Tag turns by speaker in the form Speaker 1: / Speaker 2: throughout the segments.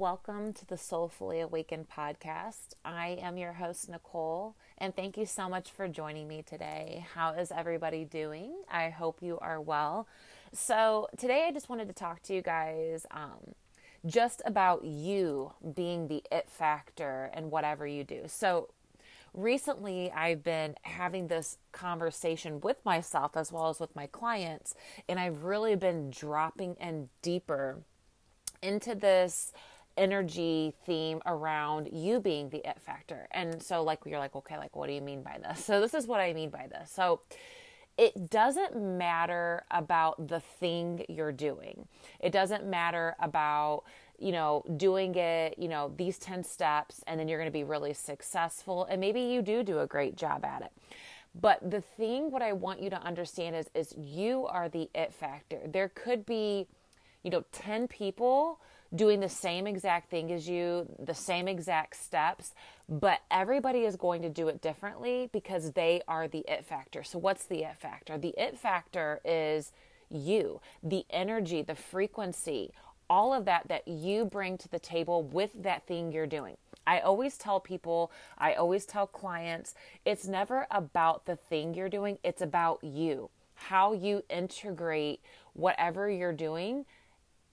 Speaker 1: welcome to the Soulfully Awakened podcast. I am your host, Nicole, and thank you so much for joining me today. How is everybody doing? I hope you are well. So, today I just wanted to talk to you guys um, just about you being the it factor and whatever you do. So, recently I've been having this conversation with myself as well as with my clients, and I've really been dropping in deeper into this energy theme around you being the it factor. And so like you're like, okay, like what do you mean by this? So this is what I mean by this. So it doesn't matter about the thing you're doing. It doesn't matter about, you know, doing it, you know, these 10 steps and then you're going to be really successful and maybe you do do a great job at it. But the thing what I want you to understand is is you are the it factor. There could be you know 10 people doing the same exact thing as you, the same exact steps, but everybody is going to do it differently because they are the it factor. So, what's the it factor? The it factor is you, the energy, the frequency, all of that that you bring to the table with that thing you're doing. I always tell people, I always tell clients, it's never about the thing you're doing, it's about you. How you integrate whatever you're doing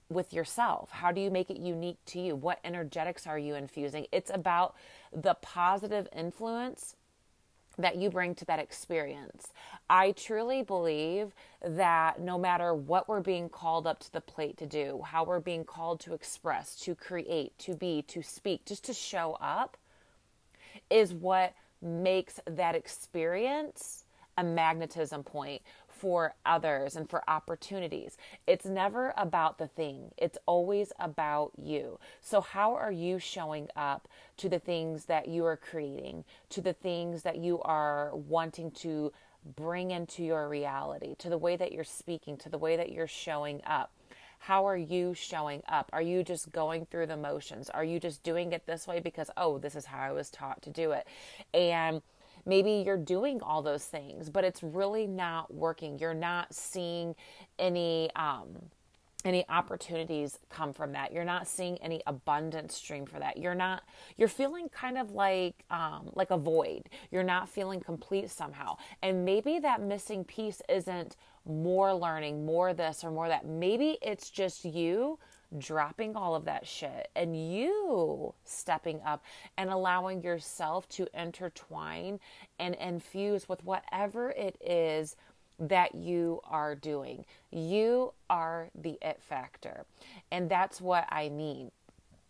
Speaker 1: with yourself? How do you make it unique to you? What energetics are you infusing? It's about the positive influence that you bring to that experience. I truly believe that no matter what we're being called up to the plate to do, how we're being called to express, to create, to be, to speak, just to show up, is what makes that experience a magnetism point for others and for opportunities. It's never about the thing, it's always about you. So, how are you showing up to the things that you are creating, to the things that you are wanting to bring into your reality, to the way that you're speaking, to the way that you're showing up? How are you showing up? Are you just going through the motions? Are you just doing it this way because, oh, this is how I was taught to do it? And maybe you're doing all those things, but it's really not working. You're not seeing any um, any opportunities come from that. You're not seeing any abundance stream for that. You're not. You're feeling kind of like um, like a void. You're not feeling complete somehow, and maybe that missing piece isn't more learning, more this or more that. Maybe it's just you dropping all of that shit and you stepping up and allowing yourself to intertwine and infuse with whatever it is that you are doing. You are the it factor. And that's what I mean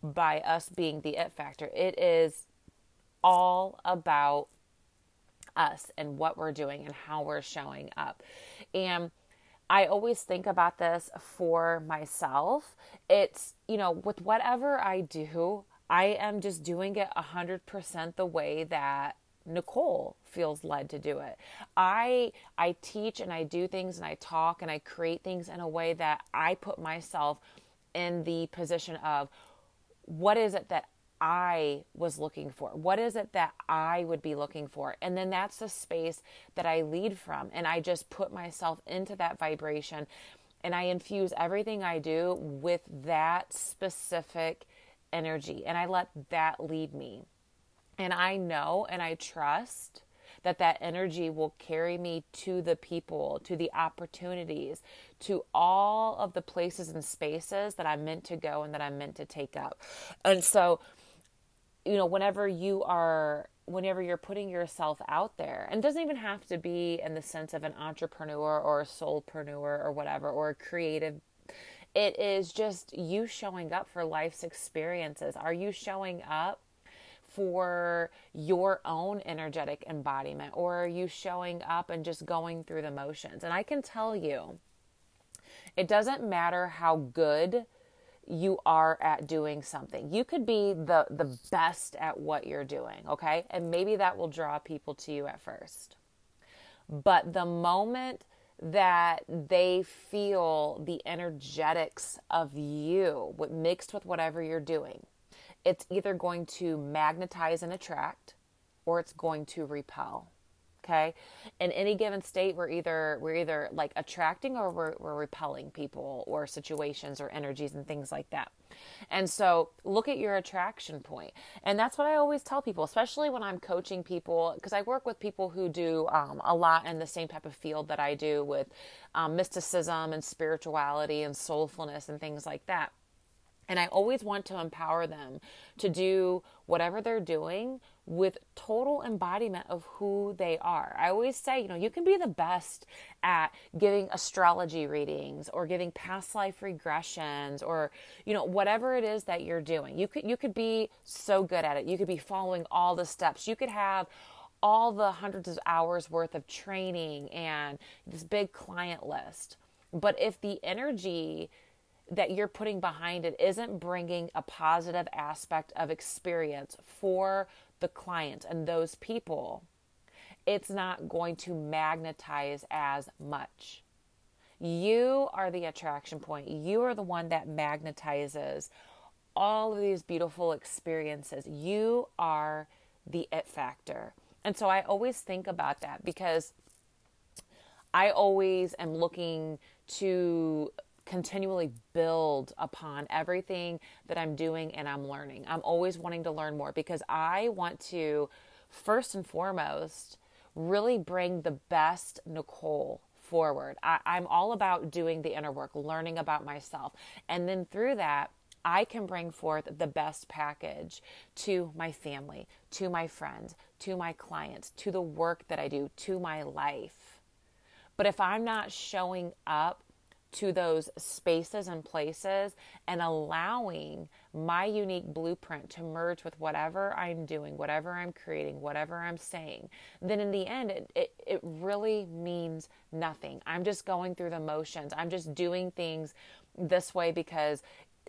Speaker 1: by us being the it factor. It is all about us and what we're doing and how we're showing up. And I always think about this for myself. It's, you know, with whatever I do, I am just doing it 100% the way that Nicole feels led to do it. I I teach and I do things and I talk and I create things in a way that I put myself in the position of what is it that I was looking for? What is it that I would be looking for? And then that's the space that I lead from. And I just put myself into that vibration and I infuse everything I do with that specific energy. And I let that lead me. And I know and I trust that that energy will carry me to the people, to the opportunities, to all of the places and spaces that I'm meant to go and that I'm meant to take up. And so you know, whenever you are whenever you're putting yourself out there and doesn't even have to be in the sense of an entrepreneur or a soulpreneur or whatever or a creative it is just you showing up for life's experiences. Are you showing up for your own energetic embodiment or are you showing up and just going through the motions? And i can tell you it doesn't matter how good you are at doing something. You could be the the best at what you're doing, okay? And maybe that will draw people to you at first. But the moment that they feel the energetics of you mixed with whatever you're doing, it's either going to magnetize and attract or it's going to repel. Okay? In any given state we're either we're either like attracting or we're, we're repelling people or situations or energies and things like that. And so look at your attraction point. And that's what i always tell people especially when i'm coaching people because i work with people who do um, a lot in the same type of field that i do with um, mysticism and spirituality and soulfulness and things like that and I always want to empower them to do whatever they're doing with total embodiment of who they are. I always say, you know, you can be the best at giving astrology readings or giving past life regressions or, you know, whatever it is that you're doing. You could you could be so good at it. You could be following all the steps. You could have all the hundreds of hours worth of training and this big client list. But if the energy that you're putting behind it isn't bringing a positive aspect of experience for the client and those people, it's not going to magnetize as much. You are the attraction point. You are the one that magnetizes all of these beautiful experiences. You are the it factor. And so I always think about that because I always am looking to continually build upon everything that I'm doing and I'm learning. I'm always wanting to learn more because I want to, first and foremost, really bring the best Nicole forward. I, am all about doing the inner work, learning about myself. And then through that, I can bring forth the best package to my family, to my friends, to my clients, to the work that I do, to my life. But if I'm not showing up to those spaces and places and allowing my unique blueprint to merge with whatever I'm doing, whatever I'm creating, whatever I'm saying, then in the end, it, it, it really means nothing. I'm just going through the motions. I'm just doing things this way because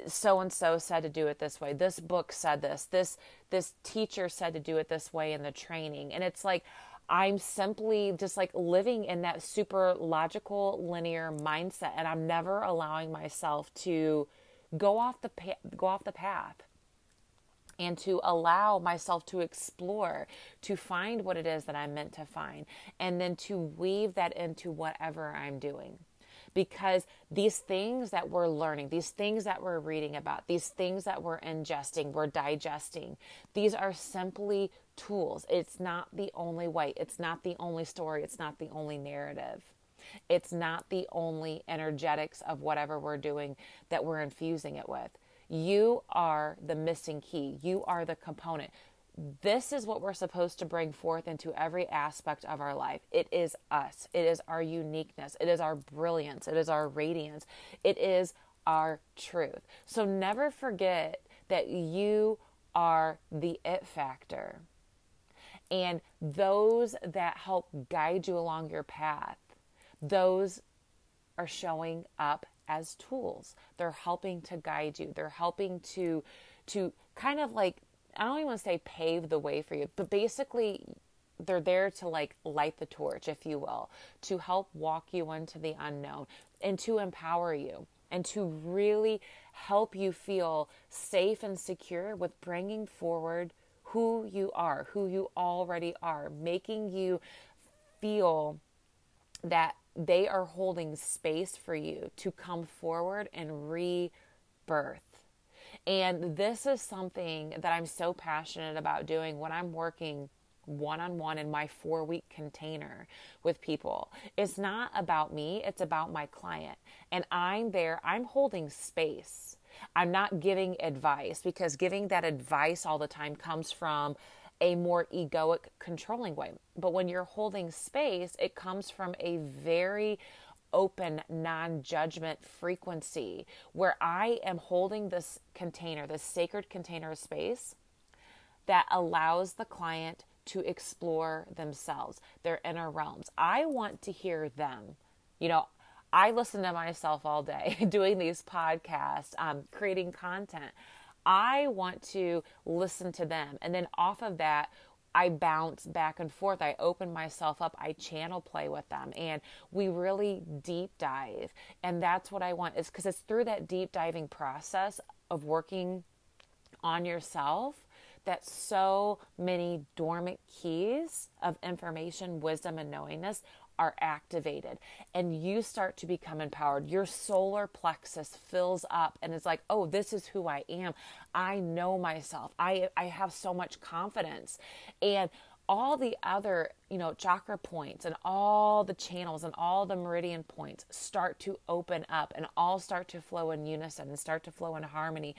Speaker 1: so and so said to do it this way this book said this this this teacher said to do it this way in the training and it's like I'm simply just like living in that super logical linear mindset and I'm never allowing myself to go off the pa- go off the path and to allow myself to explore, to find what it is that I'm meant to find, and then to weave that into whatever I'm doing. Because these things that we're learning, these things that we're reading about, these things that we're ingesting, we're digesting, these are simply tools. It's not the only way, it's not the only story, it's not the only narrative. It's not the only energetics of whatever we're doing that we're infusing it with. You are the missing key. You are the component this is what we're supposed to bring forth into every aspect of our life. It is us. It is our uniqueness. It is our brilliance. It is our radiance. It is our truth. So never forget that you are the it factor. And those that help guide you along your path, those are showing up as tools. They're helping to guide you. They're helping to to kind of like I don't even want to say pave the way for you, but basically they're there to like light the torch, if you will, to help walk you into the unknown and to empower you and to really help you feel safe and secure with bringing forward who you are, who you already are, making you feel that they are holding space for you to come forward and rebirth. And this is something that I'm so passionate about doing when I'm working one on one in my four week container with people. It's not about me, it's about my client. And I'm there, I'm holding space. I'm not giving advice because giving that advice all the time comes from a more egoic, controlling way. But when you're holding space, it comes from a very open, non judgment frequency where I am holding this container, this sacred container of space that allows the client to explore themselves, their inner realms. I want to hear them. You know, I listen to myself all day doing these podcasts, um, creating content. I want to listen to them. And then off of that, I bounce back and forth. I open myself up. I channel play with them. And we really deep dive. And that's what I want is because it's through that deep diving process of working on yourself that so many dormant keys of information, wisdom, and knowingness are activated and you start to become empowered. Your solar plexus fills up and it's like, oh, this is who I am. I know myself. I, I have so much confidence. And all the other, you know, chakra points and all the channels and all the meridian points start to open up and all start to flow in unison and start to flow in harmony.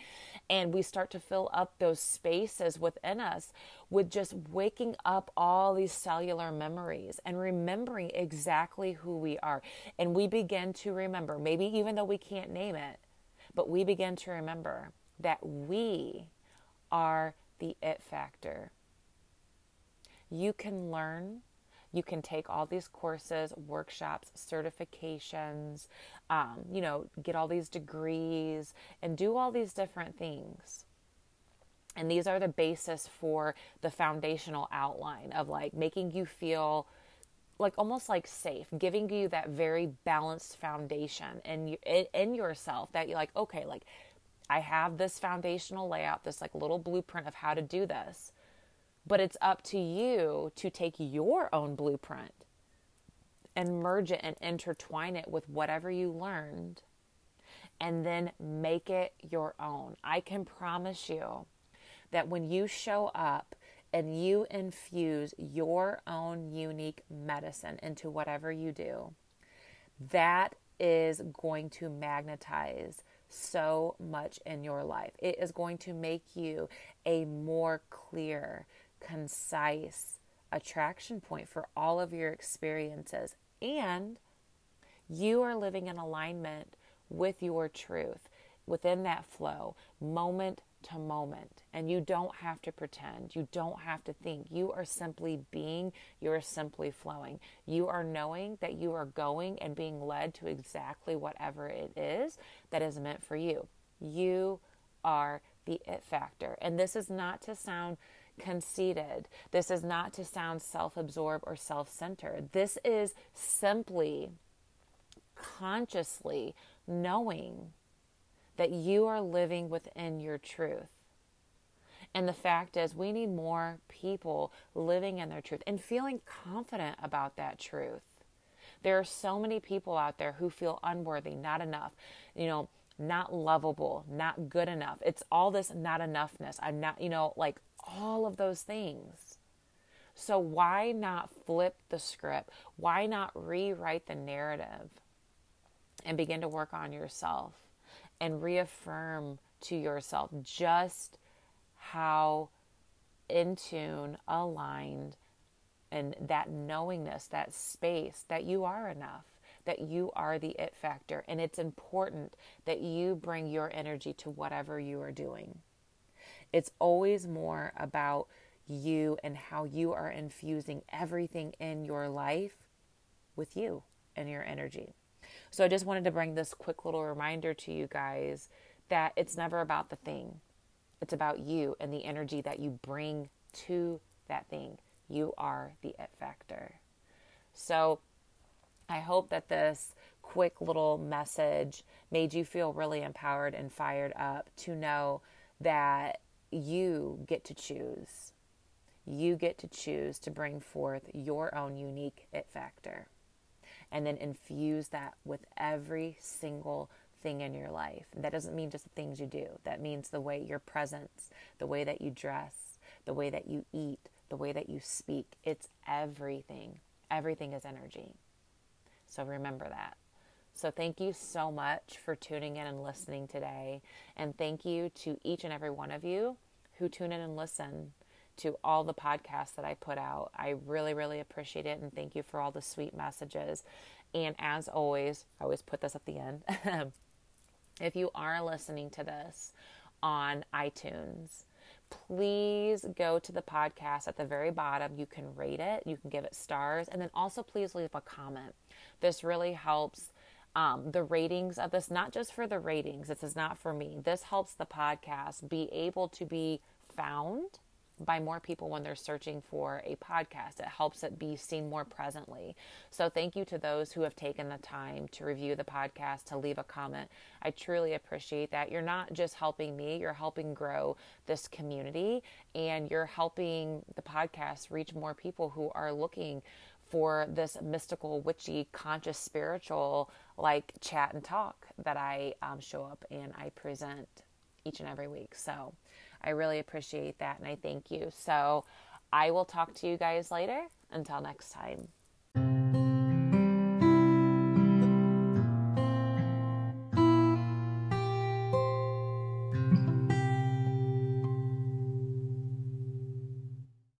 Speaker 1: And we start to fill up those spaces within us with just waking up all these cellular memories and remembering exactly who we are. And we begin to remember, maybe even though we can't name it, but we begin to remember that we are the it factor you can learn you can take all these courses, workshops, certifications, um, you know, get all these degrees and do all these different things. And these are the basis for the foundational outline of like making you feel like almost like safe, giving you that very balanced foundation in, in yourself that you're like, okay, like I have this foundational layout, this like little blueprint of how to do this but it's up to you to take your own blueprint and merge it and intertwine it with whatever you learned and then make it your own. I can promise you that when you show up and you infuse your own unique medicine into whatever you do, that is going to magnetize so much in your life. It is going to make you a more clear, concise attraction point for all of your experiences. And you are living in alignment with your truth within that flow, moment to moment. And you don't have to pretend. You don't have to think. You are simply being. You are simply flowing. You are knowing that you are going and being led to exactly whatever it is that is meant for you. You are the it factor. And this is not to sound conceited. This is not to sound self absorbed or self centered. This is simply consciously knowing that you are living within your truth. And the fact is, we need more people living in their truth and feeling confident about that truth. There are so many people out there who feel unworthy, not enough, you know, not lovable, not good enough. It's all this not enoughness. I'm not, you know, like all of those things. So, why not flip the script? Why not rewrite the narrative and begin to work on yourself and reaffirm to yourself just how in tune, aligned, and that knowingness, that space that you are enough, that you are the it factor. And it's important that you bring your energy to whatever you are doing. It's always more about you and how you are infusing everything in your life with you and your energy. So I just wanted to bring this quick little reminder to you guys that it's never about the thing. It's about you and the energy that you bring to that thing. You are the it factor. So I hope that this quick little message made you feel really empowered and fired up to know that you get to choose. You get to choose to bring forth your own unique it factor and then infuse that with every single thing in your life. That doesn't mean just the things you do, that means the way your presence, the way that you dress, the way that you eat, the way that you speak. It's everything. Everything is energy. So remember that. So, thank you so much for tuning in and listening today. And thank you to each and every one of you who tune in and listen to all the podcasts that I put out. I really, really appreciate it. And thank you for all the sweet messages. And as always, I always put this at the end. if you are listening to this on iTunes, please go to the podcast at the very bottom. You can rate it, you can give it stars, and then also please leave a comment. This really helps um, the ratings of this, not just for the ratings, this is not for me. This helps the podcast be able to be found by more people when they're searching for a podcast. It helps it be seen more presently. So, thank you to those who have taken the time to review the podcast, to leave a comment. I truly appreciate that. You're not just helping me, you're helping grow this community and you're helping the podcast reach more people who are looking for this mystical, witchy, conscious, spiritual like chat and talk that I um, show up and I present each and every week. So I really appreciate that and I thank you. So I will talk to you guys later. Until next time.